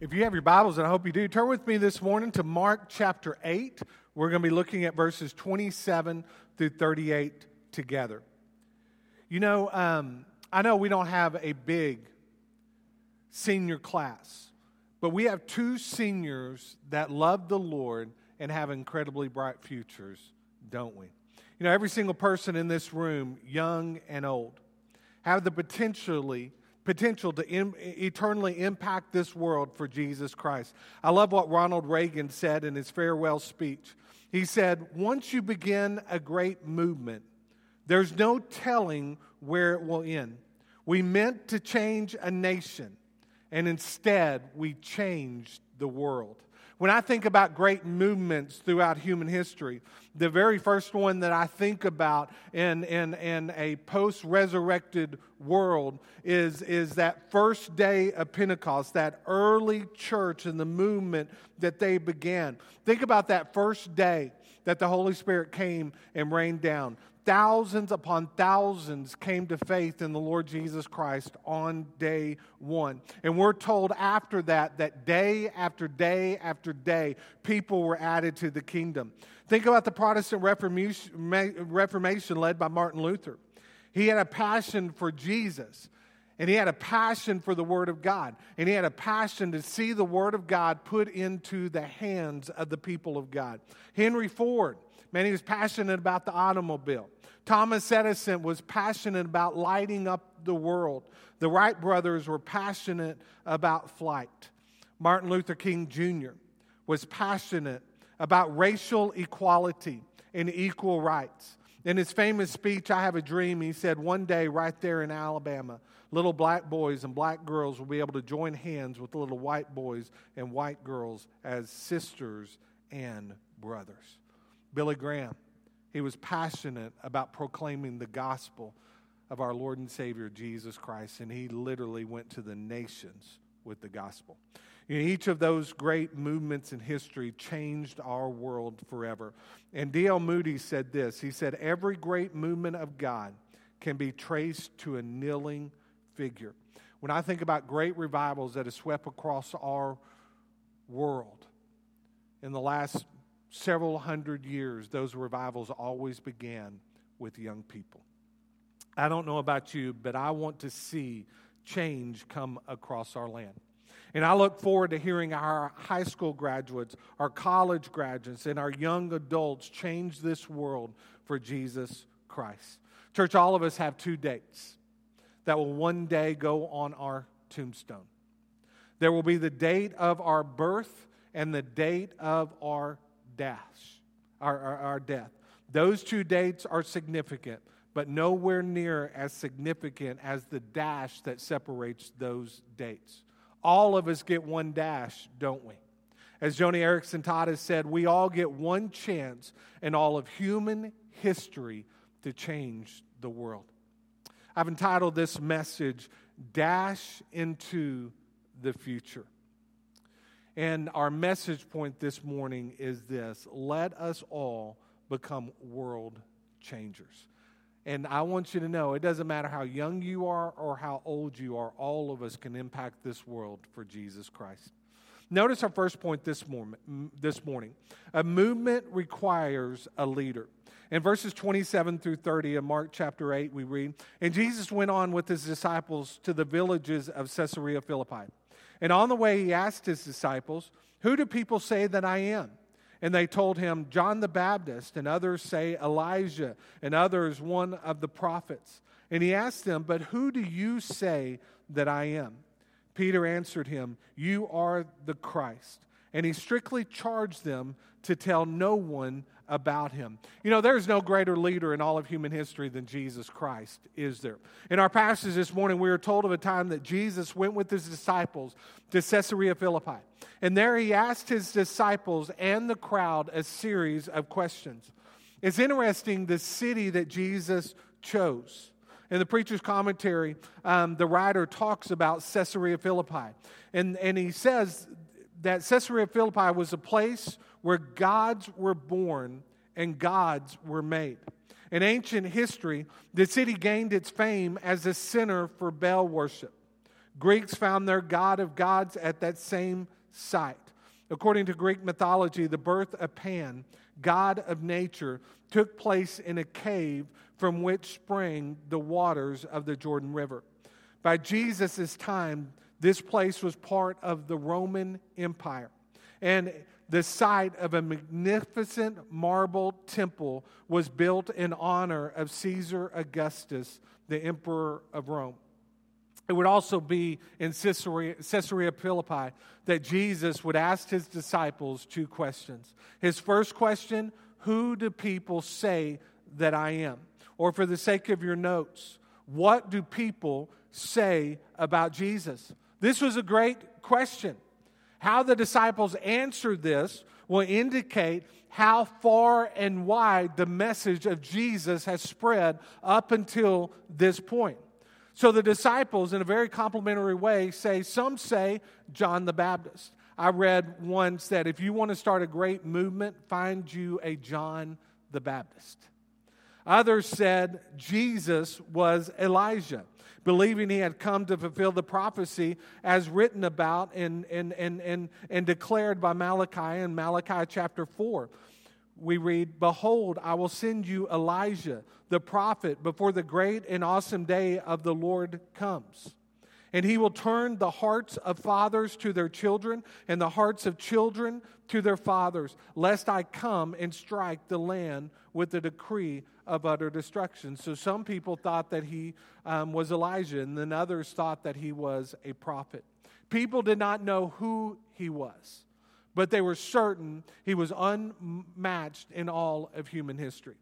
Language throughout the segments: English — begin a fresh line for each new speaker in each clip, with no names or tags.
If you have your Bibles, and I hope you do, turn with me this morning to Mark chapter 8. We're going to be looking at verses 27 through 38 together. You know, um, I know we don't have a big senior class, but we have two seniors that love the Lord and have incredibly bright futures, don't we? You know, every single person in this room, young and old, have the potentially potential to Im- eternally impact this world for Jesus Christ. I love what Ronald Reagan said in his farewell speech. He said, Once you begin a great movement, there's no telling where it will end. We meant to change a nation, and instead we changed the world. When I think about great movements throughout human history, the very first one that I think about in, in, in a post resurrected world is, is that first day of Pentecost, that early church and the movement that they began. Think about that first day that the Holy Spirit came and rained down thousands upon thousands came to faith in the Lord Jesus Christ on day one. And we're told after that, that day after day after day, people were added to the kingdom. Think about the Protestant Reformation, led by Martin Luther. He had a passion for Jesus. And he had a passion for the Word of God. And he had a passion to see the Word of God put into the hands of the people of God. Henry Ford, man, he was passionate about the automobile. Thomas Edison was passionate about lighting up the world. The Wright brothers were passionate about flight. Martin Luther King Jr. was passionate about racial equality and equal rights. In his famous speech, I Have a Dream, he said, One day, right there in Alabama, little black boys and black girls will be able to join hands with little white boys and white girls as sisters and brothers. Billy Graham he was passionate about proclaiming the gospel of our Lord and Savior Jesus Christ, and he literally went to the nations with the gospel. Each of those great movements in history changed our world forever. And D.L. Moody said this He said, Every great movement of God can be traced to a kneeling figure. When I think about great revivals that have swept across our world in the last several hundred years, those revivals always began with young people. I don't know about you, but I want to see change come across our land. And I look forward to hearing our high school graduates, our college graduates, and our young adults change this world for Jesus Christ. Church, all of us have two dates that will one day go on our tombstone. There will be the date of our birth and the date of our deaths, our, our, our death. Those two dates are significant, but nowhere near as significant as the dash that separates those dates. All of us get one dash, don't we? As Joni Eareckson Tada has said, we all get one chance in all of human history to change the world. I've entitled this message, Dash into the Future. And our message point this morning is this let us all become world changers. And I want you to know it doesn't matter how young you are or how old you are, all of us can impact this world for Jesus Christ. Notice our first point this, morning. this morning. A movement requires a leader. In verses 27 through 30 of Mark chapter 8, we read, And Jesus went on with his disciples to the villages of Caesarea Philippi. And on the way, he asked his disciples, Who do people say that I am? And they told him, John the Baptist, and others say Elijah, and others one of the prophets. And he asked them, But who do you say that I am? Peter answered him, You are the Christ. And he strictly charged them to tell no one about him. You know, there's no greater leader in all of human history than Jesus Christ, is there? In our passage this morning, we are told of a time that Jesus went with his disciples to Caesarea Philippi. And there he asked his disciples and the crowd a series of questions. It's interesting the city that Jesus chose. In the preacher's commentary, um, the writer talks about Caesarea Philippi. And, and he says that Caesarea Philippi was a place where gods were born and gods were made. In ancient history, the city gained its fame as a center for Baal worship. Greeks found their god of gods at that same site. According to Greek mythology, the birth of Pan, god of nature, took place in a cave from which sprang the waters of the Jordan River. By Jesus' time, this place was part of the Roman Empire. And the site of a magnificent marble temple was built in honor of Caesar Augustus, the emperor of Rome. It would also be in Caesarea, Caesarea Philippi that Jesus would ask his disciples two questions. His first question Who do people say that I am? Or for the sake of your notes, what do people say about Jesus? This was a great question. How the disciples answered this will indicate how far and wide the message of Jesus has spread up until this point. So the disciples, in a very complimentary way, say, Some say John the Baptist. I read once that if you want to start a great movement, find you a John the Baptist. Others said Jesus was Elijah believing he had come to fulfill the prophecy as written about and, and, and, and, and declared by Malachi in Malachi chapter 4. We read, Behold, I will send you Elijah, the prophet, before the great and awesome day of the Lord comes. And he will turn the hearts of fathers to their children, and the hearts of children to their fathers, lest I come and strike the land with a decree of utter destruction. So some people thought that he um, was Elijah, and then others thought that he was a prophet. People did not know who he was, but they were certain he was unmatched in all of human history.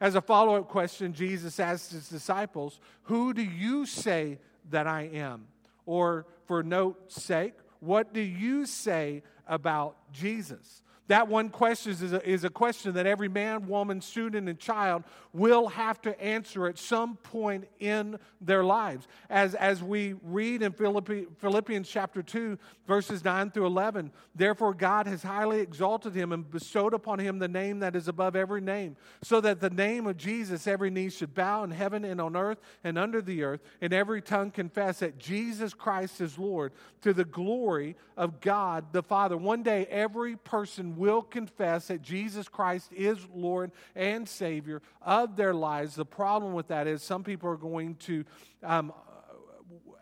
As a follow up question, Jesus asked his disciples, Who do you say that I am? Or, for note's sake, what do you say about Jesus? That one question is a, is a question that every man, woman, student, and child will have to answer at some point in their lives. As, as we read in Philippi, Philippians chapter 2, verses 9 through 11, therefore God has highly exalted him and bestowed upon him the name that is above every name, so that the name of Jesus every knee should bow in heaven and on earth and under the earth, and every tongue confess that Jesus Christ is Lord to the glory of God the Father. One day every person will confess that Jesus Christ is Lord and Savior of their lives. The problem with that is some people are going to um,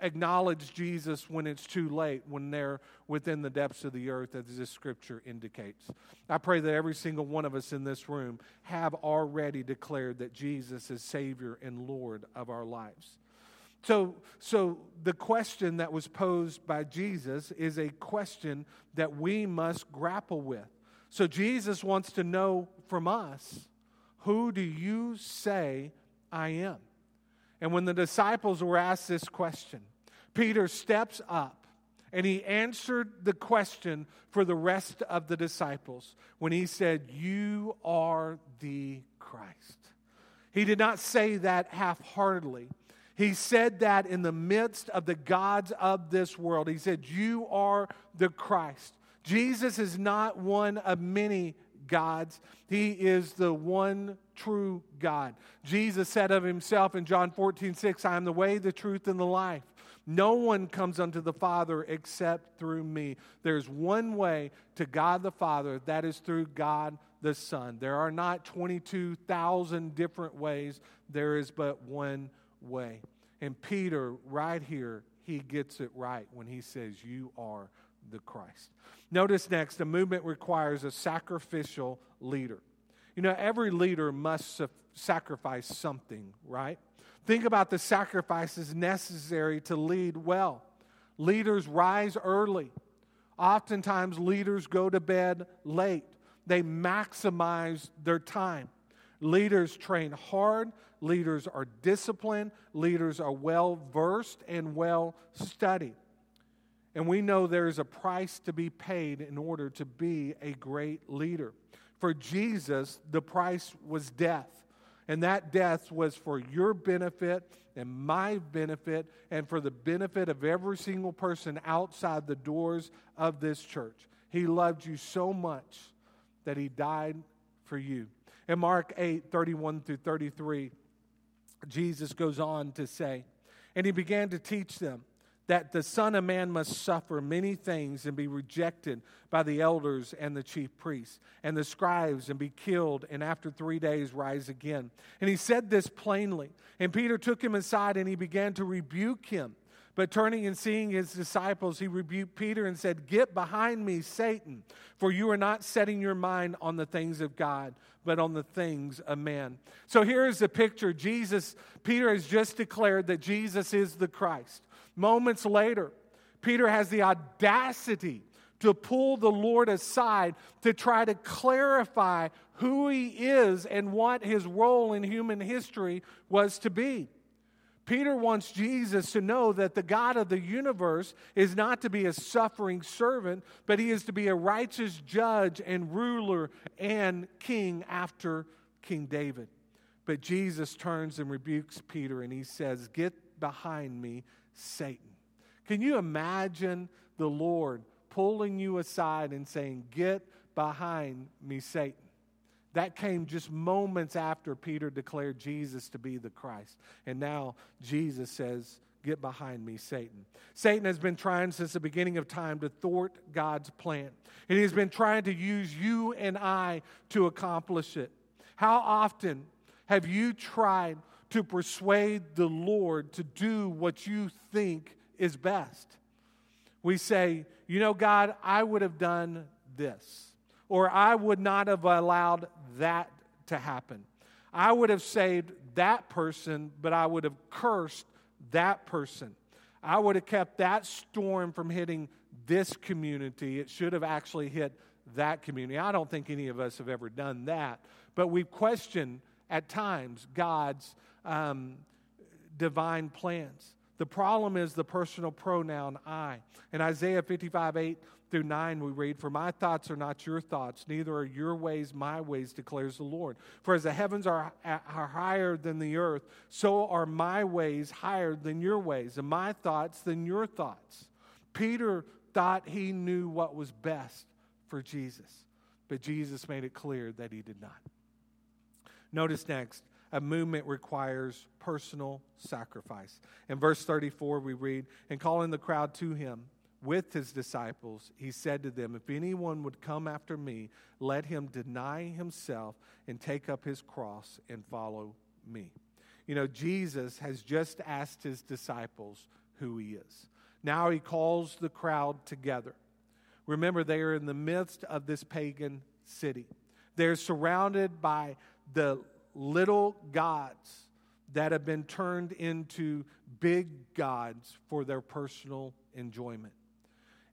acknowledge Jesus when it's too late, when they're within the depths of the earth, as this scripture indicates. I pray that every single one of us in this room have already declared that Jesus is Savior and Lord of our lives. So, so the question that was posed by Jesus is a question that we must grapple with. So Jesus wants to know from us, who do you say I am? And when the disciples were asked this question, Peter steps up and he answered the question for the rest of the disciples when he said, You are the Christ. He did not say that half heartedly. He said that in the midst of the gods of this world. He said, You are the Christ. Jesus is not one of many gods. He is the one true God. Jesus said of himself in John 14, 6, I am the way, the truth, and the life. No one comes unto the Father except through me. There's one way to God the Father, that is through God the Son. There are not 22,000 different ways, there is but one way. And Peter, right here, he gets it right when he says, You are the Christ. Notice next, a movement requires a sacrificial leader. You know, every leader must sacrifice something, right? Think about the sacrifices necessary to lead well. Leaders rise early. Oftentimes, leaders go to bed late. They maximize their time. Leaders train hard. Leaders are disciplined. Leaders are well versed and well studied. And we know there is a price to be paid in order to be a great leader. For Jesus, the price was death. And that death was for your benefit and my benefit and for the benefit of every single person outside the doors of this church. He loved you so much that he died for you. In Mark 8 31 through 33, Jesus goes on to say, And he began to teach them that the Son of Man must suffer many things and be rejected by the elders and the chief priests and the scribes and be killed and after three days rise again. And he said this plainly. And Peter took him aside and he began to rebuke him. But turning and seeing his disciples, he rebuked Peter and said, Get behind me, Satan, for you are not setting your mind on the things of God, but on the things of man. So here is the picture. Jesus, Peter has just declared that Jesus is the Christ. Moments later, Peter has the audacity to pull the Lord aside to try to clarify who he is and what his role in human history was to be. Peter wants Jesus to know that the God of the universe is not to be a suffering servant, but he is to be a righteous judge and ruler and king after King David. But Jesus turns and rebukes Peter and he says, Get behind me, Satan. Can you imagine the Lord pulling you aside and saying, Get behind me, Satan? That came just moments after Peter declared Jesus to be the Christ. And now Jesus says, Get behind me, Satan. Satan has been trying since the beginning of time to thwart God's plan. And he has been trying to use you and I to accomplish it. How often have you tried to persuade the Lord to do what you think is best. We say, you know, God, I would have done this, or I would not have allowed that to happen. I would have saved that person, but I would have cursed that person. I would have kept that storm from hitting this community. It should have actually hit that community. I don't think any of us have ever done that, but we've questioned at times God's um, divine plans. The problem is the personal pronoun I. In Isaiah 55 8 through 9, we read, For my thoughts are not your thoughts, neither are your ways my ways, declares the Lord. For as the heavens are, are higher than the earth, so are my ways higher than your ways, and my thoughts than your thoughts. Peter thought he knew what was best for Jesus, but Jesus made it clear that he did not. Notice next, a movement requires personal sacrifice. In verse 34, we read, And calling the crowd to him with his disciples, he said to them, If anyone would come after me, let him deny himself and take up his cross and follow me. You know, Jesus has just asked his disciples who he is. Now he calls the crowd together. Remember, they are in the midst of this pagan city. They're surrounded by the little gods that have been turned into big gods for their personal enjoyment.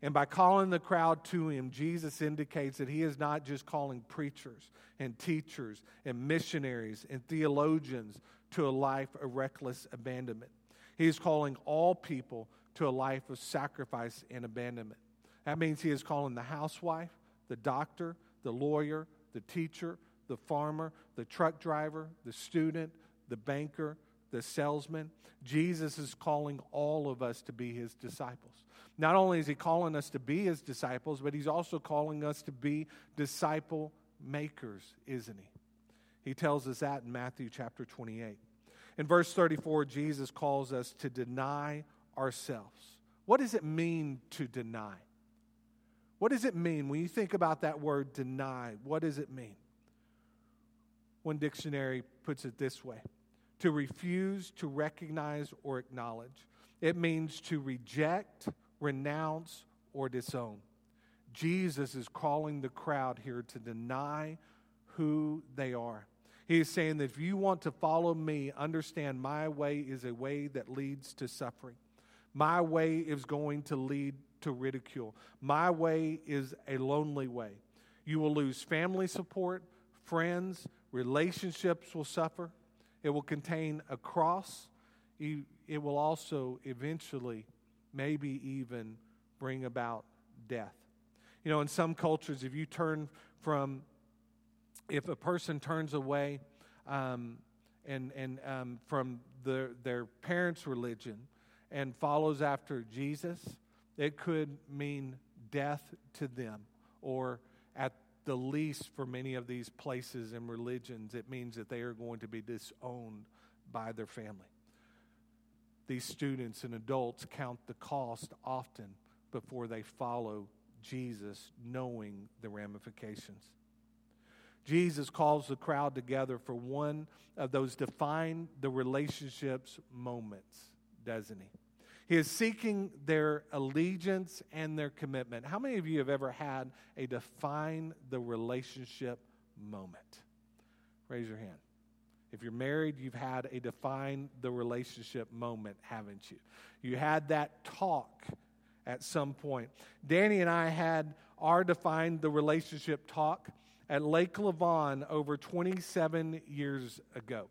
And by calling the crowd to him, Jesus indicates that he is not just calling preachers and teachers and missionaries and theologians to a life of reckless abandonment. He is calling all people to a life of sacrifice and abandonment. That means he is calling the housewife, the doctor, the lawyer, the teacher, the farmer, the truck driver, the student, the banker, the salesman. Jesus is calling all of us to be his disciples. Not only is he calling us to be his disciples, but he's also calling us to be disciple makers, isn't he? He tells us that in Matthew chapter 28. In verse 34, Jesus calls us to deny ourselves. What does it mean to deny? What does it mean when you think about that word deny? What does it mean? One dictionary puts it this way to refuse to recognize or acknowledge. It means to reject, renounce, or disown. Jesus is calling the crowd here to deny who they are. He is saying that if you want to follow me, understand my way is a way that leads to suffering. My way is going to lead to ridicule. My way is a lonely way. You will lose family support, friends, relationships will suffer. It will contain a cross. It will also eventually, maybe even, bring about death. You know, in some cultures, if you turn from, if a person turns away um, and, and um, from the, their parents' religion and follows after Jesus, it could mean death to them or at the least for many of these places and religions, it means that they are going to be disowned by their family. these students and adults count the cost often before they follow Jesus, knowing the ramifications. Jesus calls the crowd together for one of those define the relationships moments, doesn't he? He is seeking their allegiance and their commitment. How many of you have ever had a define the relationship moment? Raise your hand. If you're married, you've had a define the relationship moment, haven't you? You had that talk at some point. Danny and I had our define the relationship talk at Lake Lavon over 27 years ago.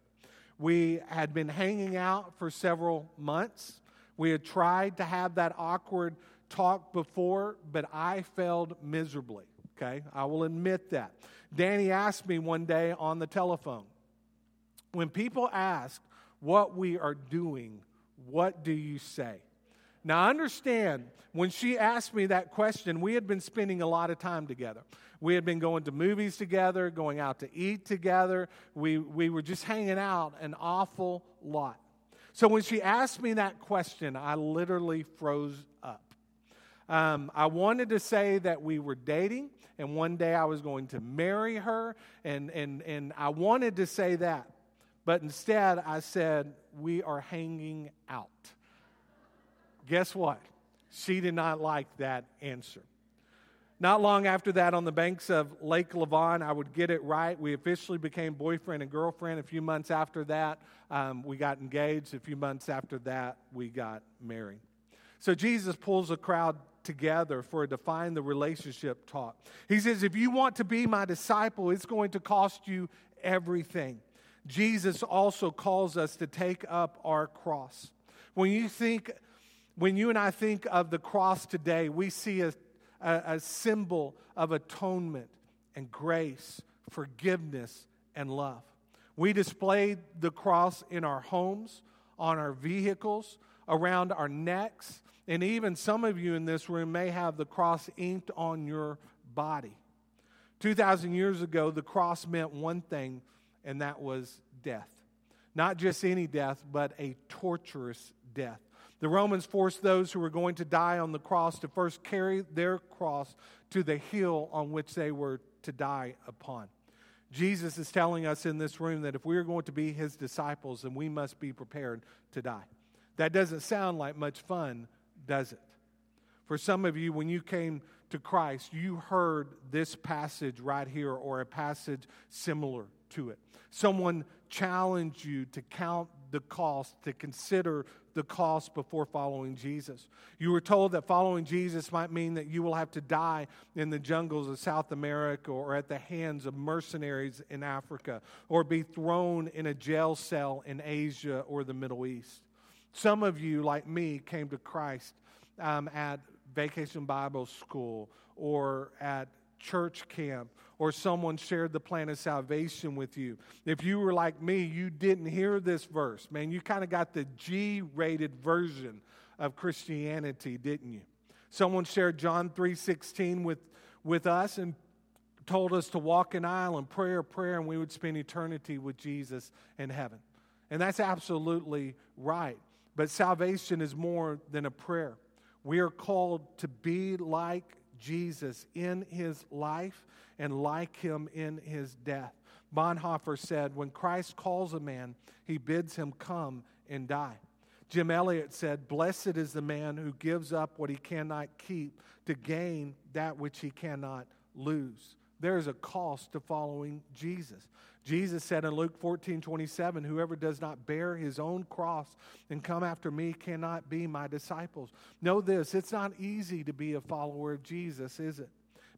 We had been hanging out for several months. We had tried to have that awkward talk before, but I failed miserably. Okay, I will admit that. Danny asked me one day on the telephone when people ask what we are doing, what do you say? Now, understand, when she asked me that question, we had been spending a lot of time together. We had been going to movies together, going out to eat together. We, we were just hanging out an awful lot. So when she asked me that question, I literally froze up. Um, I wanted to say that we were dating and one day I was going to marry her, and, and, and I wanted to say that. But instead, I said, We are hanging out. Guess what? She did not like that answer. Not long after that, on the banks of Lake Lavon, I would get it right. We officially became boyfriend and girlfriend. A few months after that, um, we got engaged. A few months after that, we got married. So Jesus pulls a crowd together for a define the relationship talk. He says, If you want to be my disciple, it's going to cost you everything. Jesus also calls us to take up our cross. When you think, when you and I think of the cross today, we see a a, a symbol of atonement and grace, forgiveness, and love. We display the cross in our homes, on our vehicles, around our necks, and even some of you in this room may have the cross inked on your body. 2,000 years ago, the cross meant one thing, and that was death. Not just any death, but a torturous death. The Romans forced those who were going to die on the cross to first carry their cross to the hill on which they were to die upon. Jesus is telling us in this room that if we are going to be his disciples, then we must be prepared to die. That doesn't sound like much fun, does it? For some of you, when you came to Christ, you heard this passage right here or a passage similar to it. Someone challenged you to count the cost, to consider the cost before following Jesus. You were told that following Jesus might mean that you will have to die in the jungles of South America or at the hands of mercenaries in Africa or be thrown in a jail cell in Asia or the Middle East. Some of you, like me, came to Christ um, at Vacation Bible School or at church camp or someone shared the plan of salvation with you. If you were like me, you didn't hear this verse. Man, you kind of got the G rated version of Christianity, didn't you? Someone shared John 3:16 with, with us and told us to walk an aisle and prayer, prayer, and we would spend eternity with Jesus in heaven. And that's absolutely right. But salvation is more than a prayer. We are called to be like Jesus in his life and like him in his death. Bonhoeffer said, When Christ calls a man, he bids him come and die. Jim Elliot said, Blessed is the man who gives up what he cannot keep to gain that which he cannot lose. There is a cost to following Jesus. Jesus said in Luke 14 27, Whoever does not bear his own cross and come after me cannot be my disciples. Know this it's not easy to be a follower of Jesus, is it?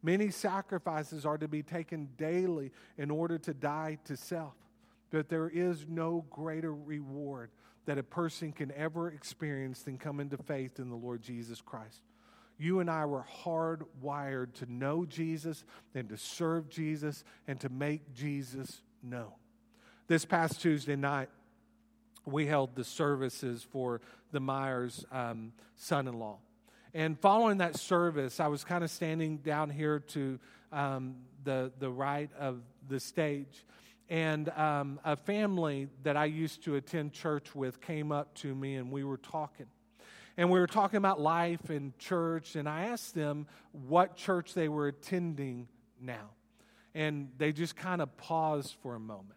Many sacrifices are to be taken daily in order to die to self. But there is no greater reward that a person can ever experience than come into faith in the Lord Jesus Christ. You and I were hardwired to know Jesus and to serve Jesus and to make Jesus known. This past Tuesday night, we held the services for the Myers um, son in law. And following that service, I was kind of standing down here to um, the, the right of the stage. and um, a family that I used to attend church with came up to me and we were talking. And we were talking about life and church, and I asked them what church they were attending now. And they just kind of paused for a moment.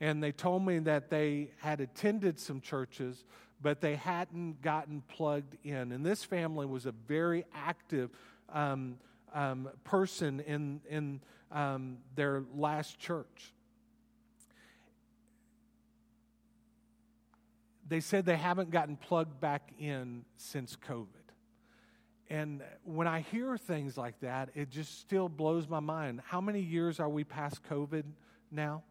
And they told me that they had attended some churches, but they hadn't gotten plugged in. And this family was a very active um, um, person in, in um, their last church. They said they haven't gotten plugged back in since COVID. And when I hear things like that, it just still blows my mind. How many years are we past COVID now?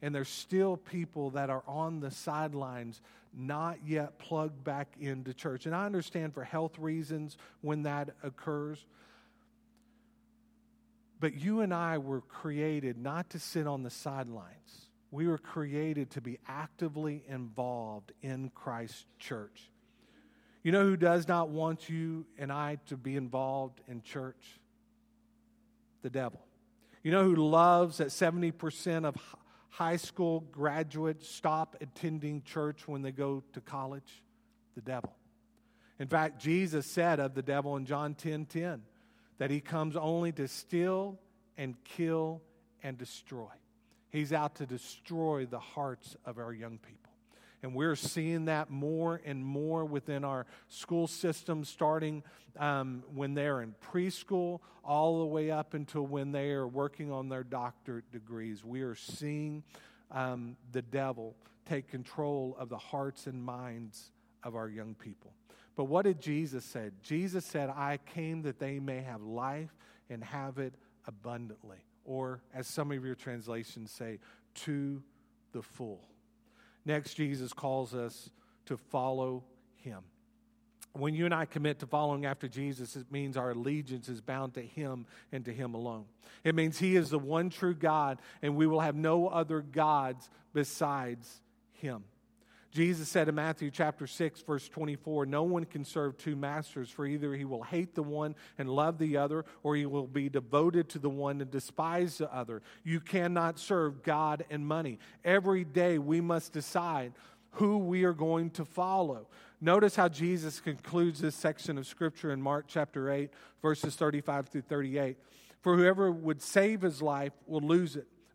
And there's still people that are on the sidelines, not yet plugged back into church. And I understand for health reasons when that occurs. But you and I were created not to sit on the sidelines. We were created to be actively involved in Christ's church. You know who does not want you and I to be involved in church? The devil. You know who loves that 70% of high school graduates stop attending church when they go to college? The devil. In fact, Jesus said of the devil in John 10 10 that he comes only to steal and kill and destroy. He's out to destroy the hearts of our young people. And we're seeing that more and more within our school system, starting um, when they're in preschool, all the way up until when they are working on their doctorate degrees. We are seeing um, the devil take control of the hearts and minds of our young people. But what did Jesus say? Jesus said, I came that they may have life and have it abundantly. Or, as some of your translations say, to the full. Next, Jesus calls us to follow him. When you and I commit to following after Jesus, it means our allegiance is bound to Him and to Him alone. It means He is the one true God, and we will have no other gods besides Him. Jesus said in Matthew chapter 6, verse 24, No one can serve two masters, for either he will hate the one and love the other, or he will be devoted to the one and despise the other. You cannot serve God and money. Every day we must decide who we are going to follow. Notice how Jesus concludes this section of Scripture in Mark chapter 8, verses 35 through 38. For whoever would save his life will lose it,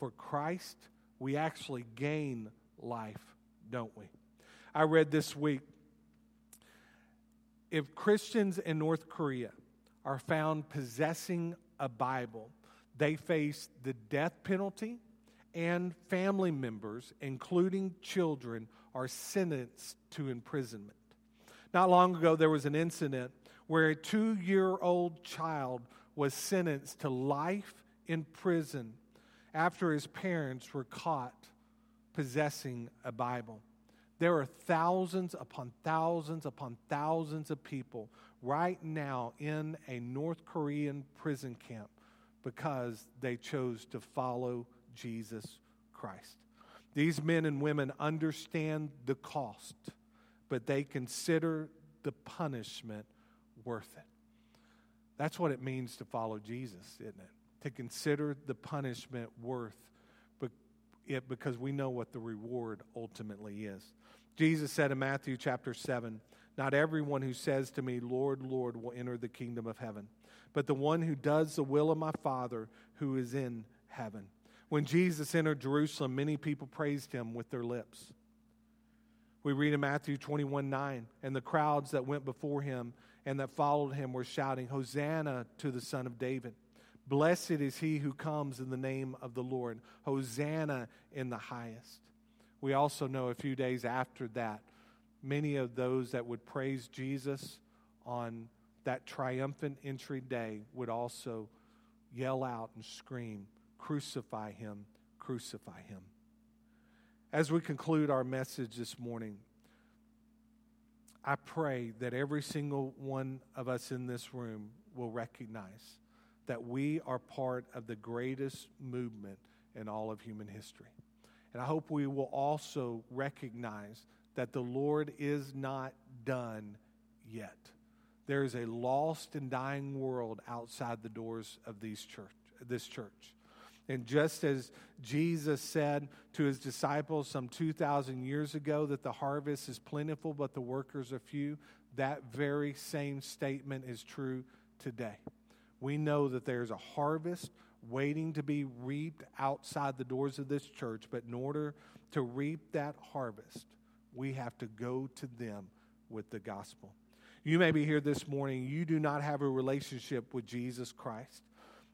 for Christ, we actually gain life, don't we? I read this week if Christians in North Korea are found possessing a Bible, they face the death penalty, and family members, including children, are sentenced to imprisonment. Not long ago, there was an incident where a two year old child was sentenced to life in prison after his parents were caught possessing a Bible. There are thousands upon thousands upon thousands of people right now in a North Korean prison camp because they chose to follow Jesus Christ. These men and women understand the cost, but they consider the punishment worth it. That's what it means to follow Jesus, isn't it? To consider the punishment worth it because we know what the reward ultimately is. Jesus said in Matthew chapter 7 Not everyone who says to me, Lord, Lord, will enter the kingdom of heaven, but the one who does the will of my Father who is in heaven. When Jesus entered Jerusalem, many people praised him with their lips. We read in Matthew 21 9, and the crowds that went before him and that followed him were shouting, Hosanna to the Son of David. Blessed is he who comes in the name of the Lord. Hosanna in the highest. We also know a few days after that, many of those that would praise Jesus on that triumphant entry day would also yell out and scream, Crucify him, crucify him. as we conclude our message this morning, I pray that every single one of us in this room will recognize that we are part of the greatest movement in all of human history. And I hope we will also recognize that the Lord is not done yet. There is a lost and dying world outside the doors of these church, this church. And just as Jesus said to his disciples some 2,000 years ago that the harvest is plentiful, but the workers are few, that very same statement is true today. We know that there's a harvest waiting to be reaped outside the doors of this church, but in order to reap that harvest, we have to go to them with the gospel. You may be here this morning, you do not have a relationship with Jesus Christ.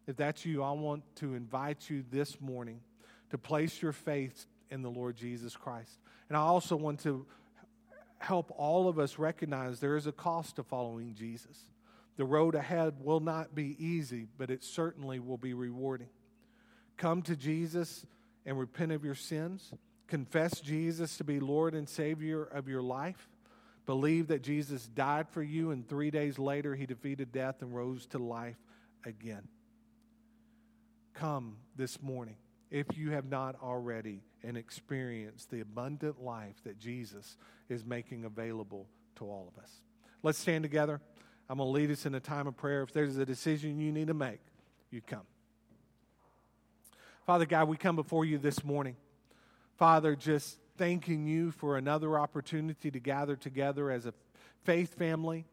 If that's you, I want to invite you this morning to place your faith in the Lord Jesus Christ. And I also want to help all of us recognize there is a cost to following Jesus. The road ahead will not be easy, but it certainly will be rewarding. Come to Jesus and repent of your sins. Confess Jesus to be Lord and Savior of your life. Believe that Jesus died for you, and three days later, he defeated death and rose to life again. Come this morning, if you have not already, and experience the abundant life that Jesus is making available to all of us. Let's stand together. I'm going to lead us in a time of prayer. If there's a decision you need to make, you come. Father God, we come before you this morning. Father, just thanking you for another opportunity to gather together as a faith family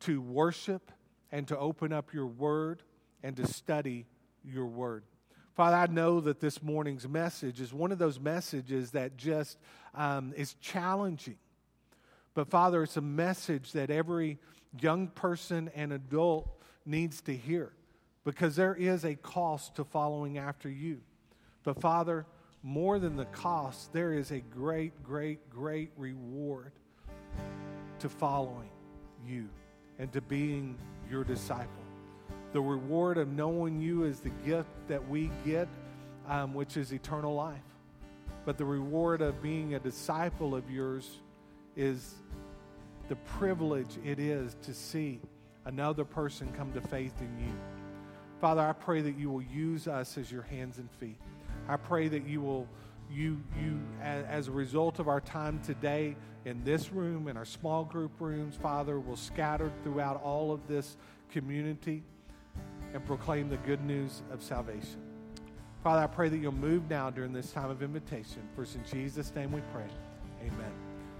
to worship and to open up your word and to study your word. Father, I know that this morning's message is one of those messages that just um, is challenging. But Father, it's a message that every young person and adult needs to hear because there is a cost to following after you. But Father, more than the cost, there is a great, great, great reward to following you and to being your disciple. The reward of knowing you is the gift that we get, um, which is eternal life. But the reward of being a disciple of yours is the privilege it is to see another person come to faith in you. Father, I pray that you will use us as your hands and feet. I pray that you will, you, you, as a result of our time today in this room, in our small group rooms, Father, will scatter throughout all of this community and proclaim the good news of salvation. Father, I pray that you'll move now during this time of invitation. For in Jesus' name we pray. Amen.